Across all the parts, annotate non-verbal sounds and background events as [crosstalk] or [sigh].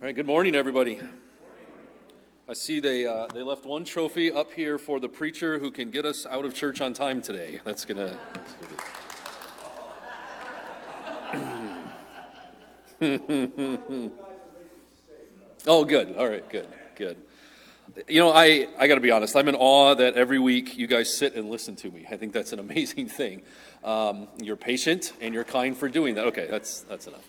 All right, good morning, everybody. I see they, uh, they left one trophy up here for the preacher who can get us out of church on time today. That's going [laughs] to. oh, good. All right, good, good. You know, I, I got to be honest, I'm in awe that every week you guys sit and listen to me. I think that's an amazing [laughs] thing. Um, you're patient and you're kind for doing that. Okay, that's, that's enough.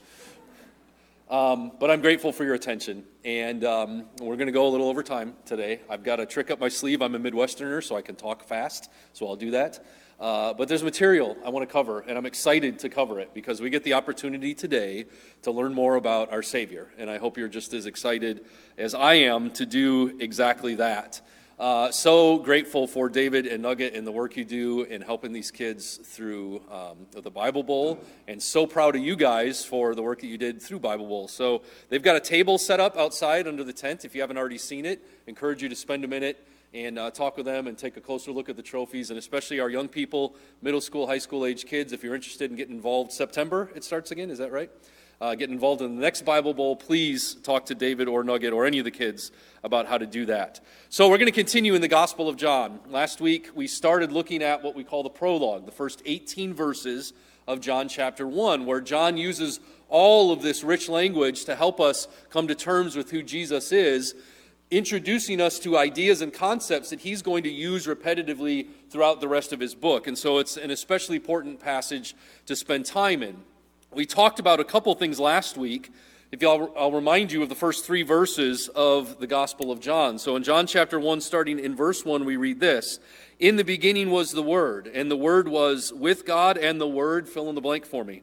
Um, but I'm grateful for your attention. And um, we're going to go a little over time today. I've got a trick up my sleeve. I'm a Midwesterner, so I can talk fast, so I'll do that. Uh, but there's material I want to cover, and I'm excited to cover it because we get the opportunity today to learn more about our Savior. And I hope you're just as excited as I am to do exactly that. Uh, so grateful for David and Nugget and the work you do in helping these kids through um, the Bible Bowl, and so proud of you guys for the work that you did through Bible Bowl. So they've got a table set up outside under the tent. If you haven't already seen it, encourage you to spend a minute and uh, talk with them and take a closer look at the trophies, and especially our young people, middle school, high school age kids. If you're interested in getting involved, September it starts again. Is that right? Uh, get involved in the next Bible Bowl, please talk to David or Nugget or any of the kids about how to do that. So, we're going to continue in the Gospel of John. Last week, we started looking at what we call the prologue, the first 18 verses of John chapter 1, where John uses all of this rich language to help us come to terms with who Jesus is, introducing us to ideas and concepts that he's going to use repetitively throughout the rest of his book. And so, it's an especially important passage to spend time in. We talked about a couple things last week. If y'all, I'll remind you of the first three verses of the Gospel of John. So in John chapter 1, starting in verse 1, we read this In the beginning was the Word, and the Word was with God, and the Word, fill in the blank for me,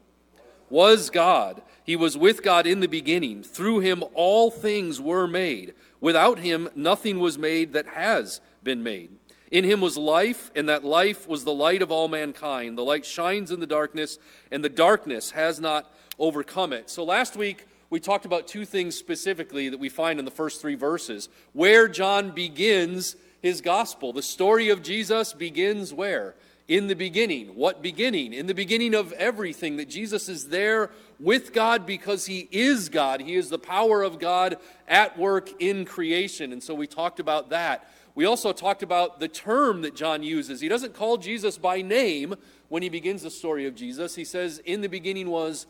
was God. He was with God in the beginning. Through him all things were made. Without him nothing was made that has been made. In him was life, and that life was the light of all mankind. The light shines in the darkness, and the darkness has not overcome it. So last week, we talked about two things specifically that we find in the first three verses. Where John begins his gospel. The story of Jesus begins where? In the beginning. What beginning? In the beginning of everything. That Jesus is there with God because he is God. He is the power of God at work in creation. And so we talked about that. We also talked about the term that John uses. He doesn't call Jesus by name when he begins the story of Jesus. He says, In the beginning was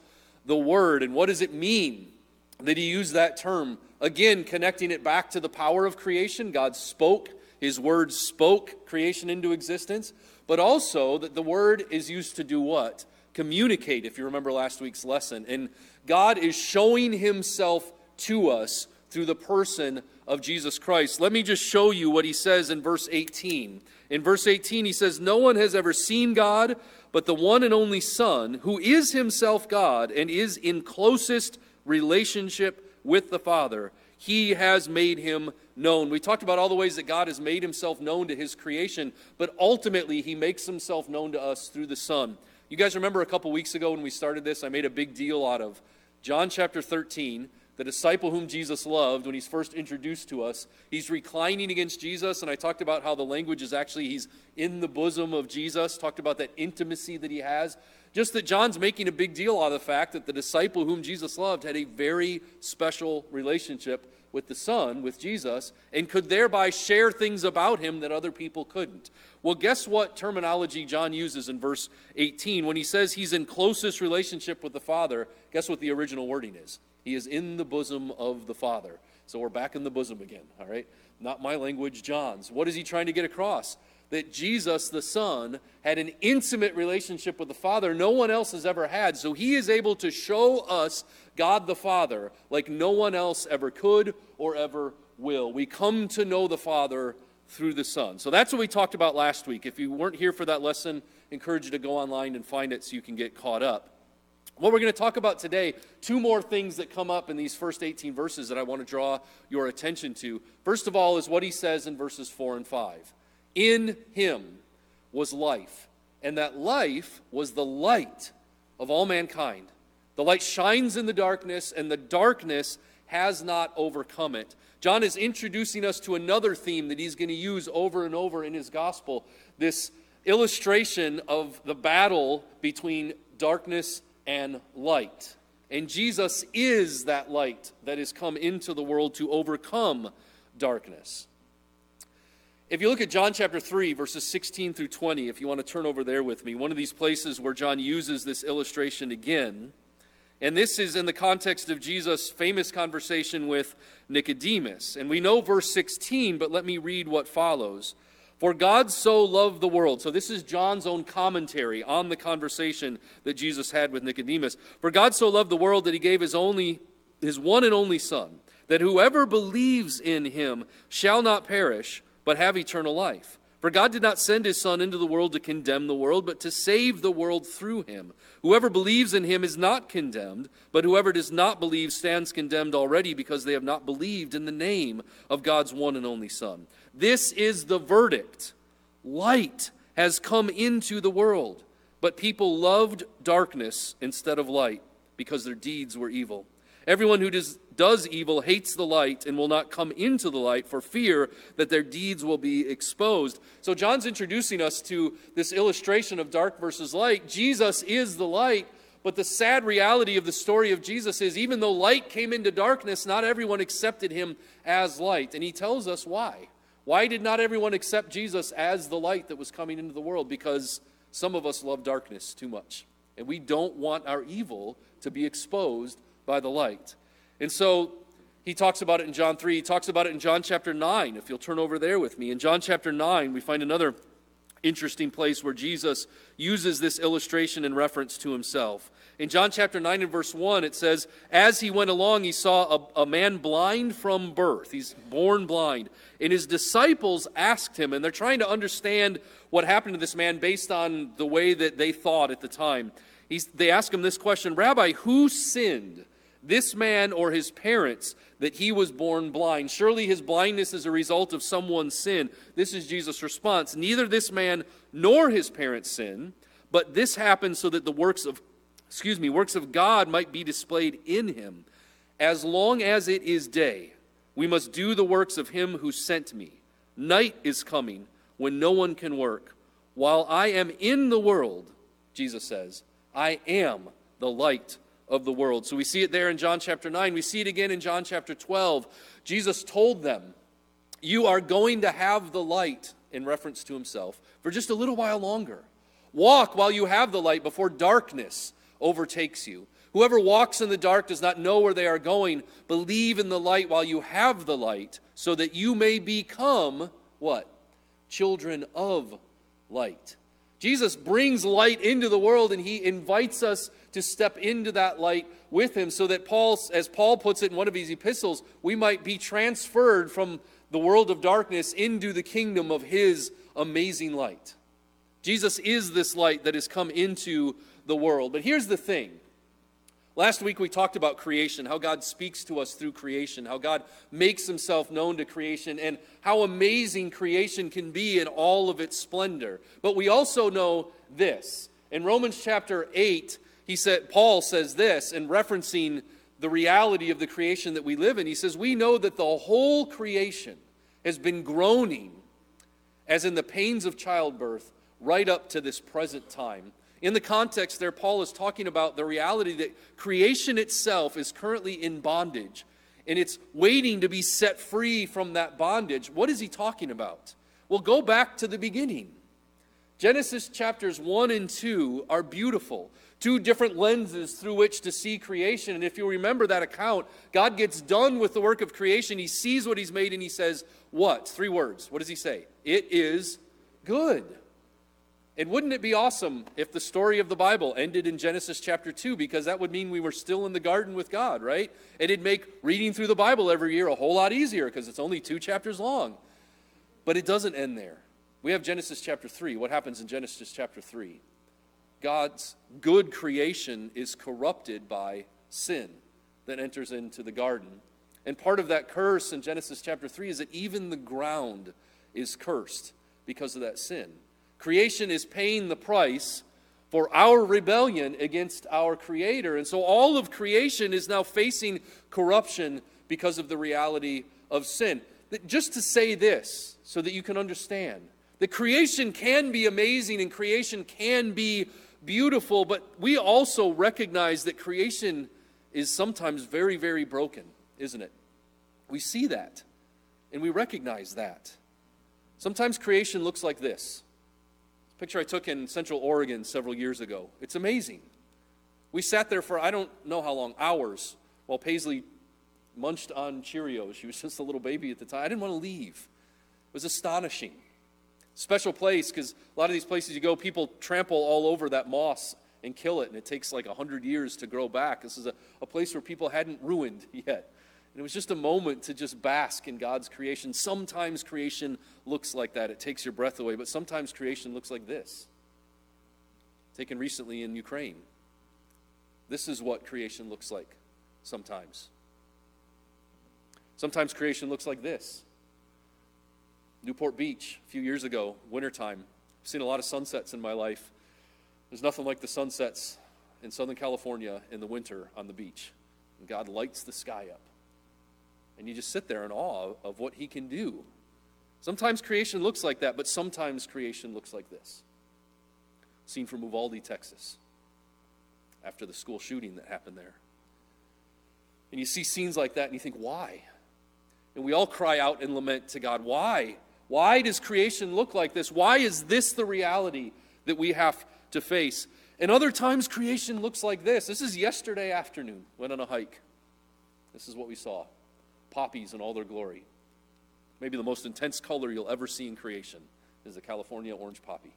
the Word. And what does it mean that he used that term? Again, connecting it back to the power of creation. God spoke, his Word spoke creation into existence. But also that the Word is used to do what? Communicate, if you remember last week's lesson. And God is showing himself to us through the person of Jesus Christ. Let me just show you what he says in verse 18. In verse 18, he says, No one has ever seen God but the one and only Son, who is himself God and is in closest relationship with the Father. He has made him known. We talked about all the ways that God has made himself known to his creation, but ultimately, he makes himself known to us through the Son. You guys remember a couple weeks ago when we started this, I made a big deal out of John chapter 13 the disciple whom Jesus loved when he's first introduced to us. He's reclining against Jesus, and I talked about how the language is actually he's in the bosom of Jesus, talked about that intimacy that he has. Just that John's making a big deal out of the fact that the disciple whom Jesus loved had a very special relationship with the Son, with Jesus, and could thereby share things about him that other people couldn't. Well, guess what terminology John uses in verse 18? When he says he's in closest relationship with the Father, guess what the original wording is? He is in the bosom of the Father. So we're back in the bosom again, all right? Not my language, John's. What is he trying to get across? That Jesus, the Son, had an intimate relationship with the Father no one else has ever had. So he is able to show us God the Father like no one else ever could or ever will. We come to know the Father through the Son. So that's what we talked about last week. If you weren't here for that lesson, encourage you to go online and find it so you can get caught up. What we're going to talk about today, two more things that come up in these first 18 verses that I want to draw your attention to. First of all, is what he says in verses 4 and 5. In him was life, and that life was the light of all mankind. The light shines in the darkness, and the darkness has not overcome it. John is introducing us to another theme that he's going to use over and over in his gospel this illustration of the battle between darkness and light. And Jesus is that light that has come into the world to overcome darkness. If you look at John chapter 3, verses 16 through 20, if you want to turn over there with me, one of these places where John uses this illustration again, and this is in the context of Jesus' famous conversation with Nicodemus. And we know verse 16, but let me read what follows. For God so loved the world. So, this is John's own commentary on the conversation that Jesus had with Nicodemus. For God so loved the world that he gave his only his one and only son, that whoever believes in him shall not perish, but have eternal life. For God did not send his Son into the world to condemn the world, but to save the world through him. Whoever believes in him is not condemned, but whoever does not believe stands condemned already because they have not believed in the name of God's one and only Son. This is the verdict. Light has come into the world, but people loved darkness instead of light because their deeds were evil. Everyone who does, does evil hates the light and will not come into the light for fear that their deeds will be exposed. So, John's introducing us to this illustration of dark versus light. Jesus is the light, but the sad reality of the story of Jesus is even though light came into darkness, not everyone accepted him as light. And he tells us why. Why did not everyone accept Jesus as the light that was coming into the world? Because some of us love darkness too much. And we don't want our evil to be exposed by the light. And so he talks about it in John 3. He talks about it in John chapter 9, if you'll turn over there with me. In John chapter 9, we find another interesting place where Jesus uses this illustration in reference to himself. In John chapter 9 and verse 1, it says, As he went along, he saw a, a, man blind from birth. He's born blind. And his disciples asked him, and they're trying to understand what happened to this man based on the way that they thought at the time. He's, they ask him this question Rabbi, who sinned? this man or his parents that he was born blind. Surely his blindness is a result of someone's sin. This is Jesus' response. Neither this man nor his parents sin, but this happened so that the works of excuse me, works of God might be displayed in him. As long as it is day, we must do the works of him who sent me. Night is coming when no one can work. While I am in the world, Jesus says, I am the light of the world. So we see it there in John chapter 9. We see it again in John chapter 12. Jesus told them, You are going to have the light, in reference to himself, for just a little while longer. Walk while you have the light before darkness overtakes you. Whoever walks in the dark does not know where they are going. Believe in the light while you have the light, so that you may become what? Children of light. Jesus brings light into the world and he invites us to step into that light with him so that Paul, as Paul puts it in one of his epistles, we might be transferred from the world of darkness into the kingdom of his amazing light. Jesus is this light that has come into the world. But here's the thing Last week we talked about creation, how God speaks to us through creation, how God makes himself known to creation, and how amazing creation can be in all of its splendor. But we also know this. In Romans chapter 8, he said Paul says this in referencing the reality of the creation that we live in. He says, "We know that the whole creation has been groaning as in the pains of childbirth right up to this present time." In the context there, Paul is talking about the reality that creation itself is currently in bondage and it's waiting to be set free from that bondage. What is he talking about? Well, go back to the beginning. Genesis chapters 1 and 2 are beautiful. Two different lenses through which to see creation. And if you remember that account, God gets done with the work of creation. He sees what He's made and He says, What? Three words. What does He say? It is good. And wouldn't it be awesome if the story of the Bible ended in Genesis chapter 2? Because that would mean we were still in the garden with God, right? And it'd make reading through the Bible every year a whole lot easier because it's only two chapters long. But it doesn't end there. We have Genesis chapter 3. What happens in Genesis chapter 3? God's good creation is corrupted by sin that enters into the garden. And part of that curse in Genesis chapter 3 is that even the ground is cursed because of that sin. Creation is paying the price for our rebellion against our Creator. And so all of creation is now facing corruption because of the reality of sin. Just to say this, so that you can understand that creation can be amazing and creation can be beautiful, but we also recognize that creation is sometimes very, very broken, isn't it? We see that and we recognize that. Sometimes creation looks like this. Picture I took in Central Oregon several years ago. It's amazing. We sat there for I don't know how long, hours, while Paisley munched on Cheerios. She was [laughs] just a little baby at the time. I didn't want to leave. It was astonishing. Special place because a lot of these places you go, people trample all over that moss and kill it, and it takes like 100 years to grow back. This is a, a place where people hadn't ruined [laughs] yet. And it was just a moment to just bask in God's creation. Sometimes creation looks like that, it takes your breath away, but sometimes creation looks like this. Taken recently in Ukraine. This is what creation looks like sometimes. Sometimes creation looks like this. Newport Beach, a few years ago, wintertime. I've seen a lot of sunsets in my life. There's nothing like the sunsets in Southern California in the winter on the beach. And God lights the sky up. And you just sit there in awe of what He can do. Sometimes creation looks like that, but sometimes creation looks like this. Seen from Uvalde, Texas, after the school shooting that happened there. And you see scenes like that and you think, why? And we all cry out and lament to God, why? Why does creation look like this? Why is this the reality that we have to face? And other times, creation looks like this. This is yesterday afternoon. Went on a hike. This is what we saw poppies in all their glory. Maybe the most intense color you'll ever see in creation is the California orange poppy.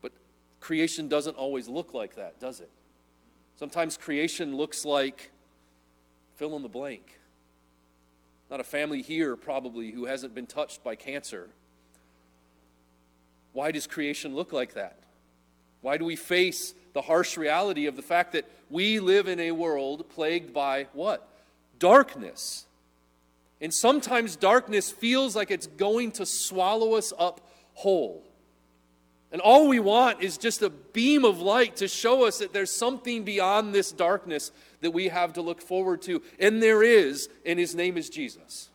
But creation doesn't always look like that, does it? Sometimes creation looks like fill in the blank. Not a family here, probably, who hasn't been touched by cancer. Why does creation look like that? Why do we face the harsh reality of the fact that we live in a world plagued by what? Darkness. And sometimes darkness feels like it's going to swallow us up whole. And all we want is just a beam of light to show us that there's something beyond this darkness that we have to look forward to. And there is, and his name is Jesus.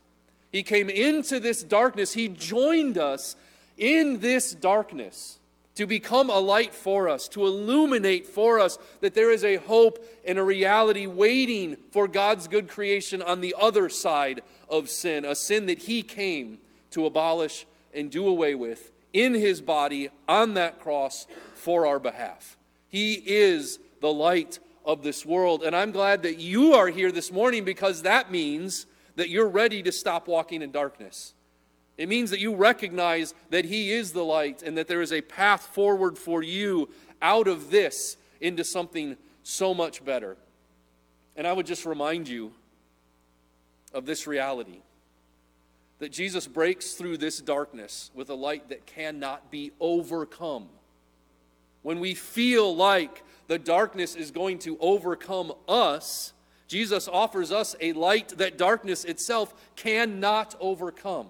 He came into this darkness, he joined us in this darkness to become a light for us, to illuminate for us that there is a hope and a reality waiting for God's good creation on the other side of sin, a sin that He came to abolish and do away with in His body on that cross for our behalf. He is the light of this world. And I'm glad that you are here this morning because that means that you're ready to stop walking in darkness. It means that you recognize that He is the light and that there is a path forward for you out of this into something so much better. And I would just remind you of this reality that Jesus breaks through this darkness with a light that cannot be overcome. When we feel like the darkness is going to overcome us, Jesus offers us a light that darkness itself cannot overcome.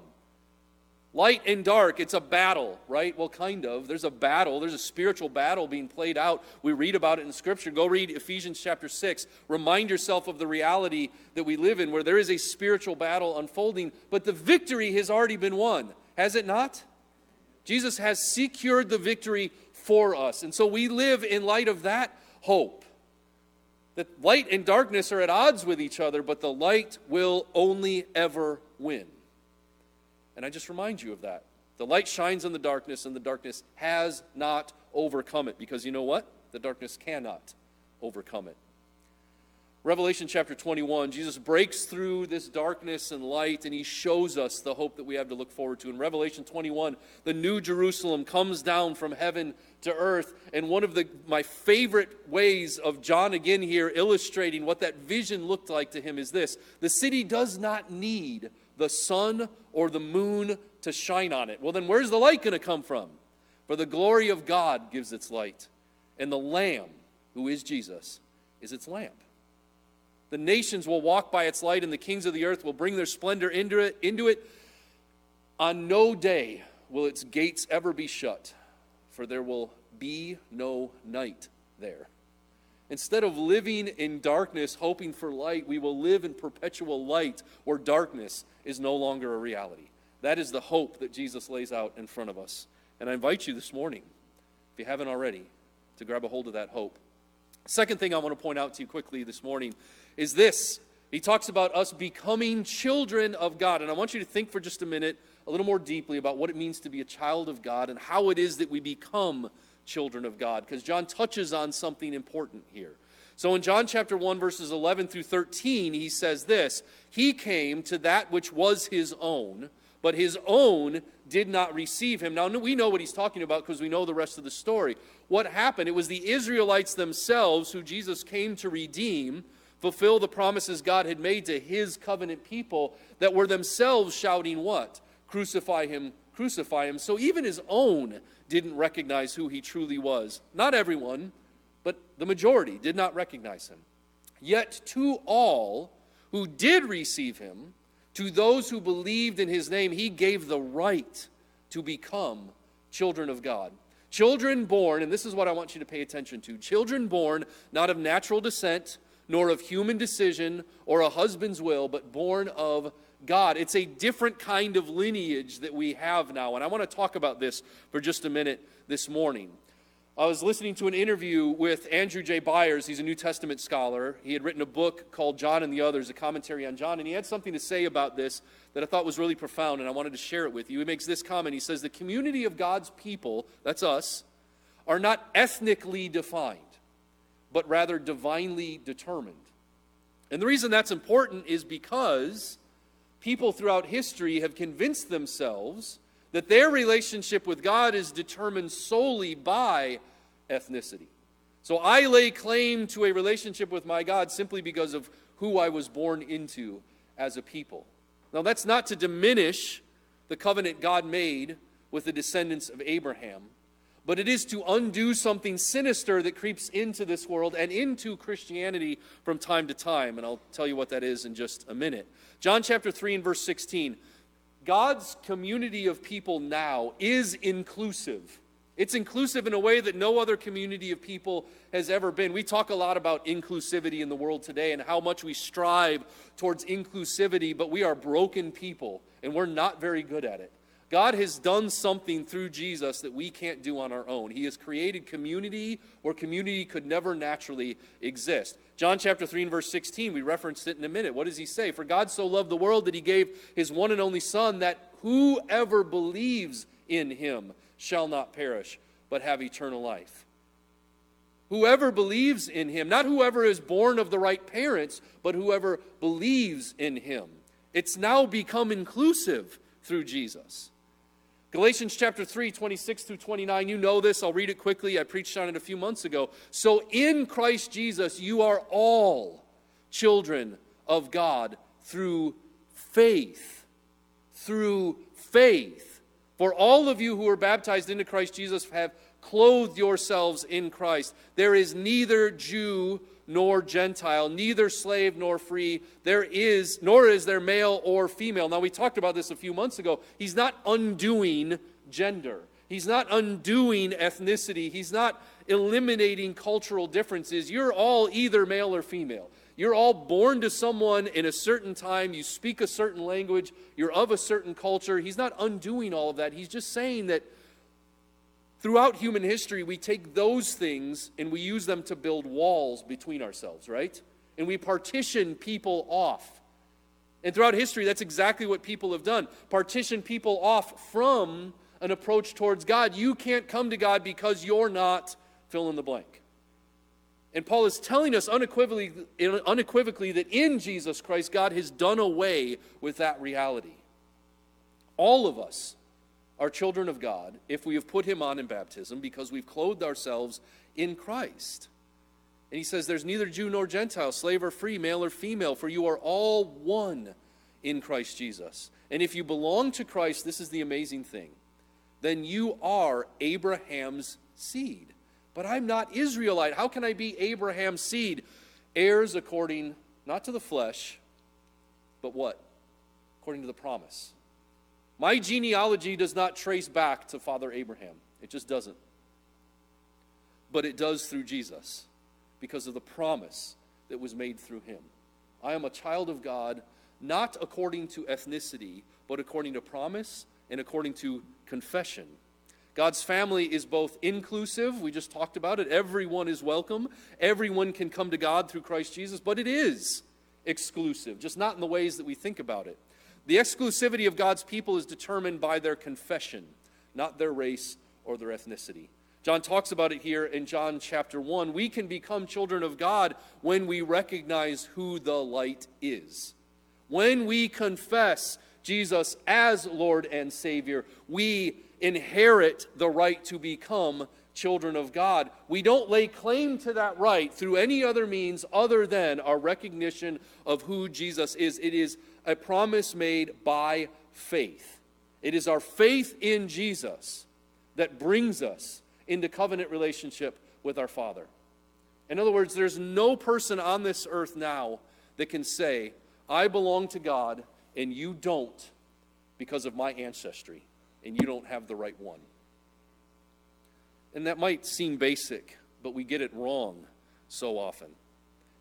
Light and dark, it's a battle, right? Well, kind of. There's a battle. There's a spiritual battle being played out. We read about it in Scripture. Go read Ephesians chapter 6. Remind yourself of the reality that we live in, where there is a spiritual battle unfolding, but the victory has already been won, has it not? Jesus has secured the victory for us. And so we live in light of that hope. That light and darkness are at odds with each other, but the light will only ever win. And I just remind you of that. The light shines in the darkness, and the darkness has not overcome it. Because you know what? The darkness cannot overcome it. Revelation chapter 21, Jesus breaks through this darkness and light, and he shows us the hope that we have to look forward to. In Revelation 21, the new Jerusalem comes down from heaven to earth. And one of the, my favorite ways of John again here illustrating what that vision looked like to him is this the city does not need the sun or the moon to shine on it. Well, then where's the light going to come from? For the glory of God gives its light, and the Lamb, who is Jesus, is its lamp. The nations will walk by its light, and the kings of the earth will bring their splendor into it. Into it. On no day will its gates ever be shut, for there will be no night there. Instead of living in darkness, hoping for light, we will live in perpetual light where darkness is no longer a reality. That is the hope that Jesus lays out in front of us. And I invite you this morning, if you haven't already, to grab a hold of that hope. Second thing I want to point out to you quickly this morning is this. He talks about us becoming children of God. And I want you to think for just a minute, a little more deeply, about what it means to be a child of God and how it is that we become children of God, because John touches on something important here. So in John chapter 1, verses 11 through 13, he says this He came to that which was his own, but his own did not receive him. Now, we know what he's talking about because we know the rest of the story. What happened? It was the Israelites themselves who Jesus came to redeem, fulfill the promises God had made to his covenant people, that were themselves shouting, What? Crucify him, crucify him. So even his own didn't recognize who he truly was. Not everyone, but the majority did not recognize him. Yet to all who did receive him, to those who believed in his name, he gave the right to become children of God. Children born, and this is what I want you to pay attention to children born not of natural descent, nor of human decision or a husband's will, but born of God. It's a different kind of lineage that we have now. And I want to talk about this for just a minute this morning. I was listening to an interview with Andrew J. Byers. He's a New Testament scholar. He had written a book called John and the Others, a commentary on John, and he had something to say about this that I thought was really profound, and I wanted to share it with you. He makes this comment. He says, The community of God's people, that's us, are not ethnically defined, but rather divinely determined. And the reason that's important is because people throughout history have convinced themselves that their relationship with God is determined solely by ethnicity. So I lay claim to a relationship with my God simply because of who I was born into as a people. Now, that's not to diminish the covenant God made with the descendants of Abraham, but it is to undo something sinister that creeps into this world and into Christianity from time to time. And I'll tell you what that is in just a minute. John chapter 3 and verse 16. God's community of people now is inclusive. It's inclusive in a way that no other community of people has ever been. We talk a lot about inclusivity in the world today and how much we strive towards inclusivity, but we are broken people and we're not very good at it. God has done something through Jesus that we can't do on our own. He has created community where community could never naturally exist. John chapter 3 and verse 16, we referenced it in a minute. What does he say? For God so loved the world that he gave his one and only Son, that whoever believes in him shall not perish, but have eternal life. Whoever believes in him, not whoever is born of the right parents, but whoever believes in him. It's now become inclusive through Jesus. Galatians chapter 3, 26 through 29, you know this. I'll read it quickly. I preached on it a few months ago. So in Christ Jesus, you are all children of God through faith. Through faith. For all of you who are baptized into Christ Jesus have clothed yourselves in Christ. There is neither Jew nor Gentile, neither slave nor free. There is, nor is there male or female. Now, we talked about this a few months ago. He's not undoing gender, he's not undoing ethnicity, he's not eliminating cultural differences. You're all either male or female. You're all born to someone in a certain time. You speak a certain language. You're of a certain culture. He's not undoing all of that. He's just saying that Throughout human history, we take those things and we use them to build walls between ourselves, right? And we partition people off. And throughout history, that's exactly what people have done partition people off from an approach towards God. You can't come to God because you're not fill in the blank. And Paul is telling us unequivocally, unequivocally that in Jesus Christ, God has done away with that reality. All of us are children of God if we have put him on in baptism because we've clothed ourselves in Christ. And he says, There's neither Jew nor Gentile, slave or free, male or female, for you are all one in Christ Jesus. And if you belong to Christ, this is the amazing thing, then you are Abraham's seed. But I'm not Israelite. How can I be Abraham's seed? Heirs according not to the flesh, but what? According to the promise. My genealogy does not trace back to Father Abraham, it just doesn't. But it does through Jesus because of the promise that was made through him. I am a child of God, not according to ethnicity, but according to promise and according to confession. God's family is both inclusive, we just talked about it, everyone is welcome, everyone can come to God through Christ Jesus, but it is exclusive, just not in the ways that we think about it. The exclusivity of God's people is determined by their confession, not their race or their ethnicity. John talks about it here in John chapter 1. We can become children of God when we recognize who the light is. When we confess Jesus as Lord and Savior, we inherit the right to become children of God. We don't lay claim to that right through any other means other than our recognition of who Jesus is. It is a promise made by faith. It is our faith in Jesus that brings us into covenant relationship with our Father. In other words, there's no person on this earth now that can say, I belong to God and you don't because of my ancestry, and you don't have the right one. And that might seem basic, but we get it wrong so often.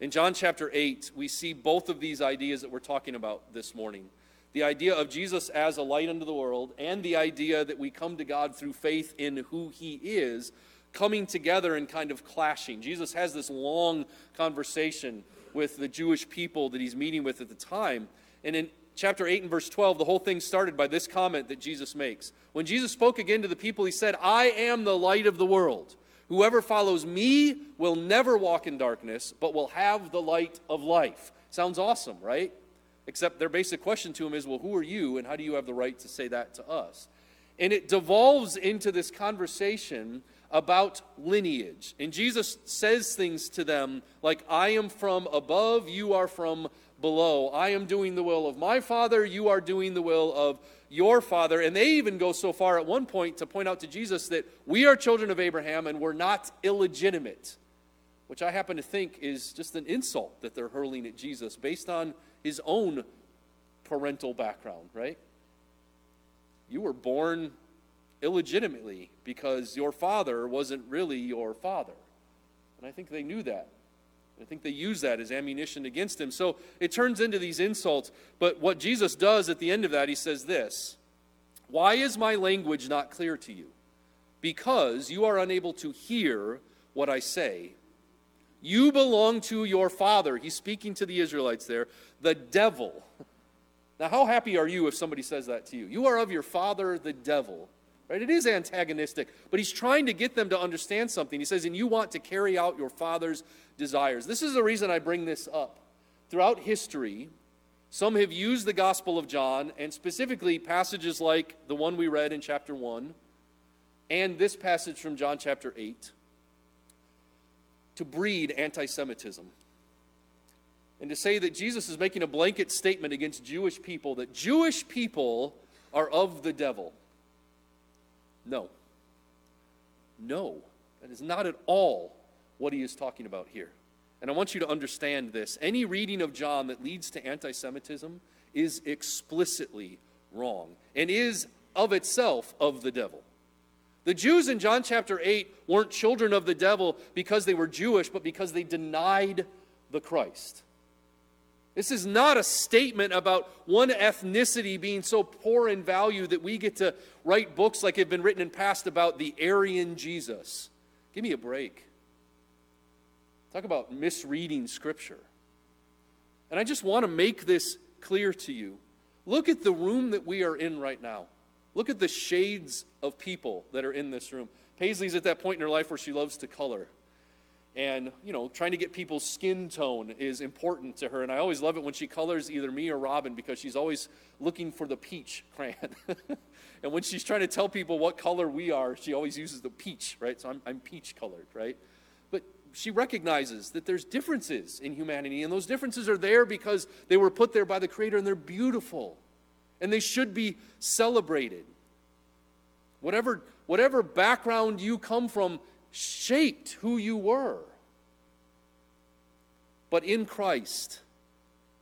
In John chapter 8, we see both of these ideas that we're talking about this morning the idea of Jesus as a light unto the world, and the idea that we come to God through faith in who He is, coming together and kind of clashing. Jesus has this long conversation with the Jewish people that he's meeting with at the time. And in chapter 8 and verse 12, the whole thing started by this comment that Jesus makes. When Jesus spoke again to the people, he said, I am the light of the world. Whoever follows me will never walk in darkness, but will have the light of life. Sounds awesome, right? Except their basic question to him is, well, who are you and how do you have the right to say that to us? And it devolves into this conversation about lineage. And Jesus says things to them like, I am from above, you are from below. I am doing the will of my Father, you are doing the will of your Father. And they even go so far at one point to point out to Jesus that we are children of Abraham and we're not illegitimate, which I happen to think is just an insult that they're hurling at Jesus based on his own parental background, right? You were born illegitimately because your father wasn't really your father. And I think they knew that. I think they use that as ammunition against him. So it turns into these insults. But what Jesus does at the end of that, he says this Why is my language not clear to you? Because you are unable to hear what I say. You belong to your father. He's speaking to the Israelites there, the devil. Now, how happy are you if somebody says that to you? You are of your father, the devil. Right? It is antagonistic, but he's trying to get them to understand something. He says, and you want to carry out your father's desires. This is the reason I bring this up. Throughout history, some have used the Gospel of John, and specifically passages like the one we read in chapter 1 and this passage from John chapter 8 to breed anti Semitism. And to say that Jesus is making a blanket statement against Jewish people that Jewish people are of the devil. No. No. That is not at all what he is talking about here. And I want you to understand this. Any reading of John that leads to anti Semitism is explicitly wrong and is of itself of the devil. The Jews in John chapter 8 weren't children of the devil because they were Jewish, but because they denied the Christ. This is not a statement about one ethnicity being so poor in value that we get to write books like have been written in past about the Aryan Jesus. Give me a break. Talk about misreading Scripture. And I just want to make this clear to you. Look at the room that we are in right now. Look at the shades of people that are in this room. Paisley's at that point in her life where she loves to color. And, you know, trying to get people's skin tone is important to her. And I always love it when she colors either me or Robin because she's always looking for the peach crayon. [laughs] and when she's trying to tell people what color we are, she always uses the peach, right? So I'm, I'm peach colored, right? But she recognizes that there's differences in humanity. And those differences are there because they were put there by the Creator and they're beautiful and they should be celebrated. Whatever, whatever background you come from shaped who you were. But in Christ,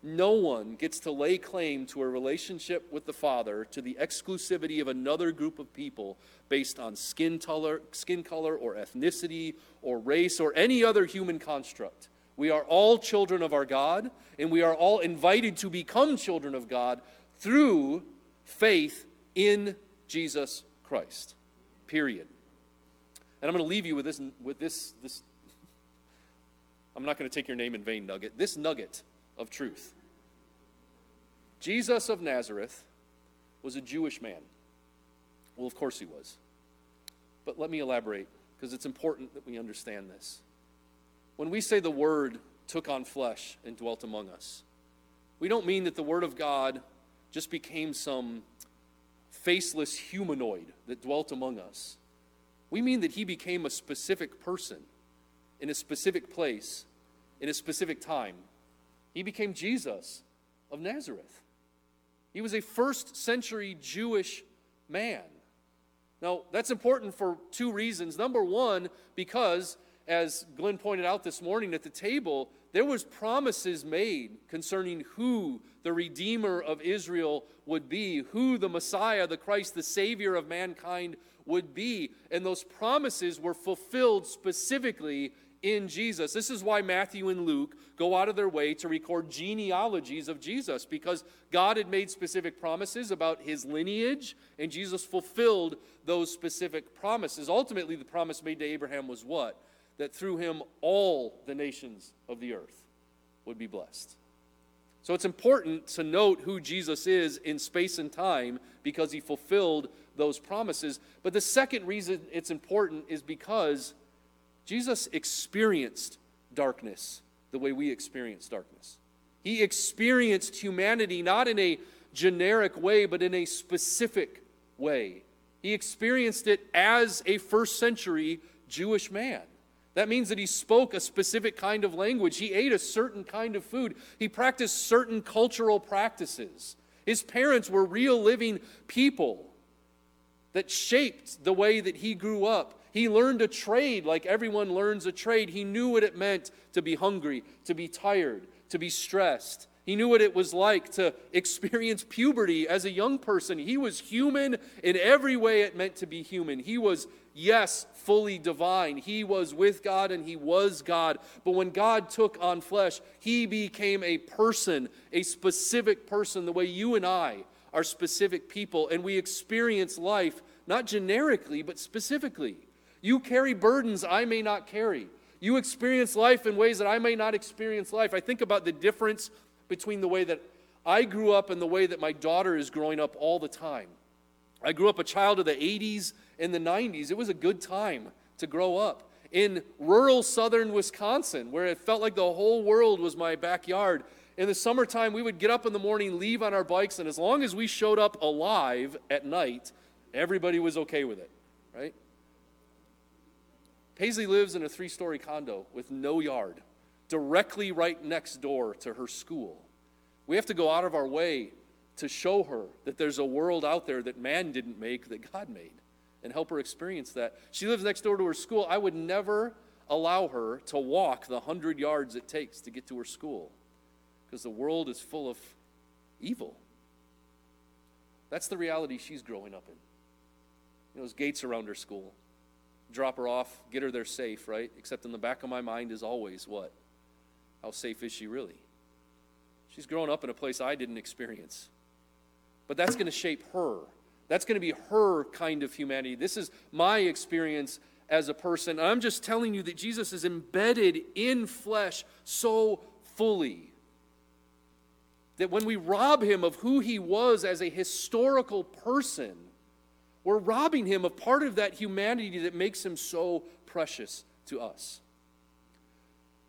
no one gets to lay claim to a relationship with the Father to the exclusivity of another group of people based on skin color, skin color or ethnicity or race or any other human construct. We are all children of our God, and we are all invited to become children of God through faith in Jesus Christ. period. And I'm going to leave you with this, with this, this I'm not going to take your name in vain, nugget, this nugget of truth. Jesus of Nazareth was a Jewish man. Well, of course he was. But let me elaborate because it's important that we understand this. When we say the Word took on flesh and dwelt among us, we don't mean that the Word of God just became some faceless humanoid that dwelt among us. We mean that he became a specific person in a specific place in a specific time. He became Jesus of Nazareth. He was a first century Jewish man. Now, that's important for two reasons. Number one, because, as Glenn pointed out this morning at the table, there was promises made concerning who the Redeemer of Israel would be, who the Messiah, the Christ, the Savior of mankind would be. And those promises were fulfilled specifically in Jesus. This is why Matthew and Luke go out of their way to record genealogies of Jesus, because God had made specific promises about his lineage, and Jesus fulfilled those specific promises. Ultimately, the promise made to Abraham was what? That through him all the nations of the earth would be blessed. So it's important to note who Jesus is in space and time because he fulfilled those promises. But the second reason it's important is because Jesus experienced darkness the way we experience darkness. He experienced humanity not in a generic way, but in a specific way. He experienced it as a first century Jewish man. That means that he spoke a specific kind of language. He ate a certain kind of food. He practiced certain cultural practices. His parents were real living people that shaped the way that he grew up. He learned a trade like everyone learns a trade. He knew what it meant to be hungry, to be tired, to be stressed. He knew what it was like to experience puberty as a young person. He was human in every way it meant to be human. He was, yes, fully divine. He was with God and he was God. But when God took on flesh, he became a person, a specific person, the way you and I are specific people. And we experience life not generically, but specifically. You carry burdens I may not carry. You experience life in ways that I may not experience life. I think about the difference between the way that I grew up and the way that my daughter is growing up all the time. I grew up a child of the 80s and the 90s. It was a good time to grow up. In rural southern Wisconsin, where it felt like the whole world was my backyard, in the summertime, we would get up in the morning, leave on our bikes, and as long as we showed up alive at night, everybody was okay with it, right? Paisley lives in a three story condo with no yard, directly right next door to her school. We have to go out of our way to show her that there's a world out there that man didn't make, that God made, and help her experience that. She lives next door to her school. I would never allow her to walk the 100 yards it takes to get to her school because the world is full of evil. That's the reality she's growing up in. You know, those gates around her school drop her off, get her there safe, right? Except in the back of my mind is always what? How safe is she really? She's grown up in a place I didn't experience. But that's going to shape her. That's going to be her kind of humanity. This is my experience as a person. I'm just telling you that Jesus is embedded in flesh so fully that when we rob him of who he was as a historical person, we're robbing him of part of that humanity that makes him so precious to us.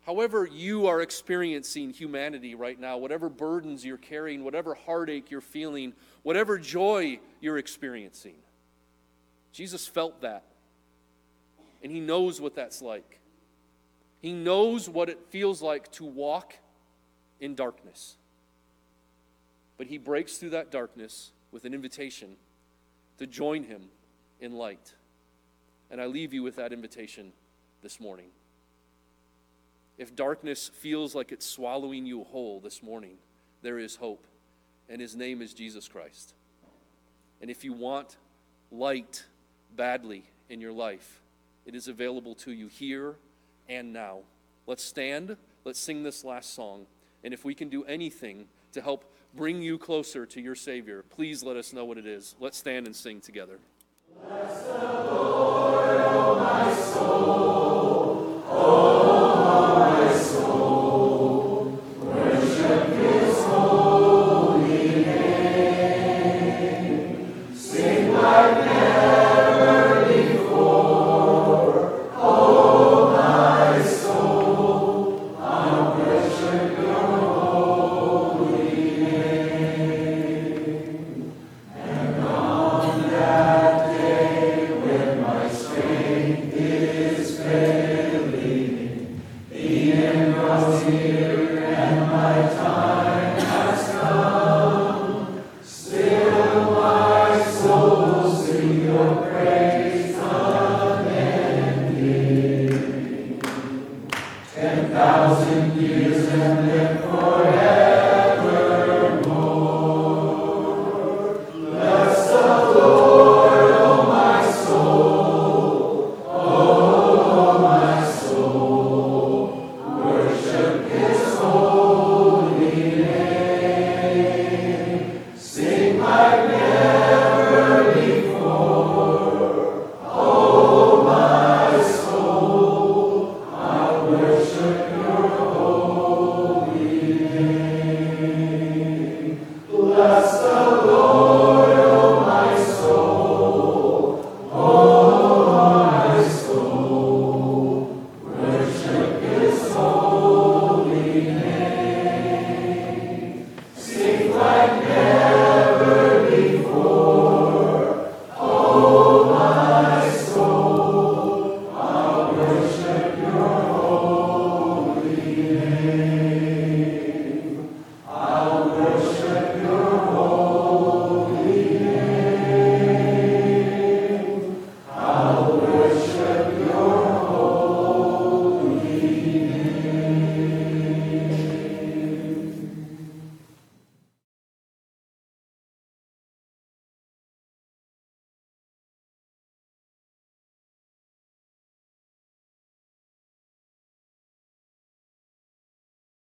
However, you are experiencing humanity right now, whatever burdens you're carrying, whatever heartache you're feeling, whatever joy you're experiencing, Jesus felt that. And he knows what that's like. He knows what it feels like to walk in darkness. But he breaks through that darkness with an invitation to join him in light. And I leave you with that invitation this morning. If darkness feels like it's swallowing you whole this morning, there is hope, and his name is Jesus Christ. And if you want light badly in your life, it is available to you here and now. Let's stand, let's sing this last song, and if we can do anything to help bring you closer to your Savior. Please let us know what it is. Let's stand and sing together. Bless the Lord, oh my soul.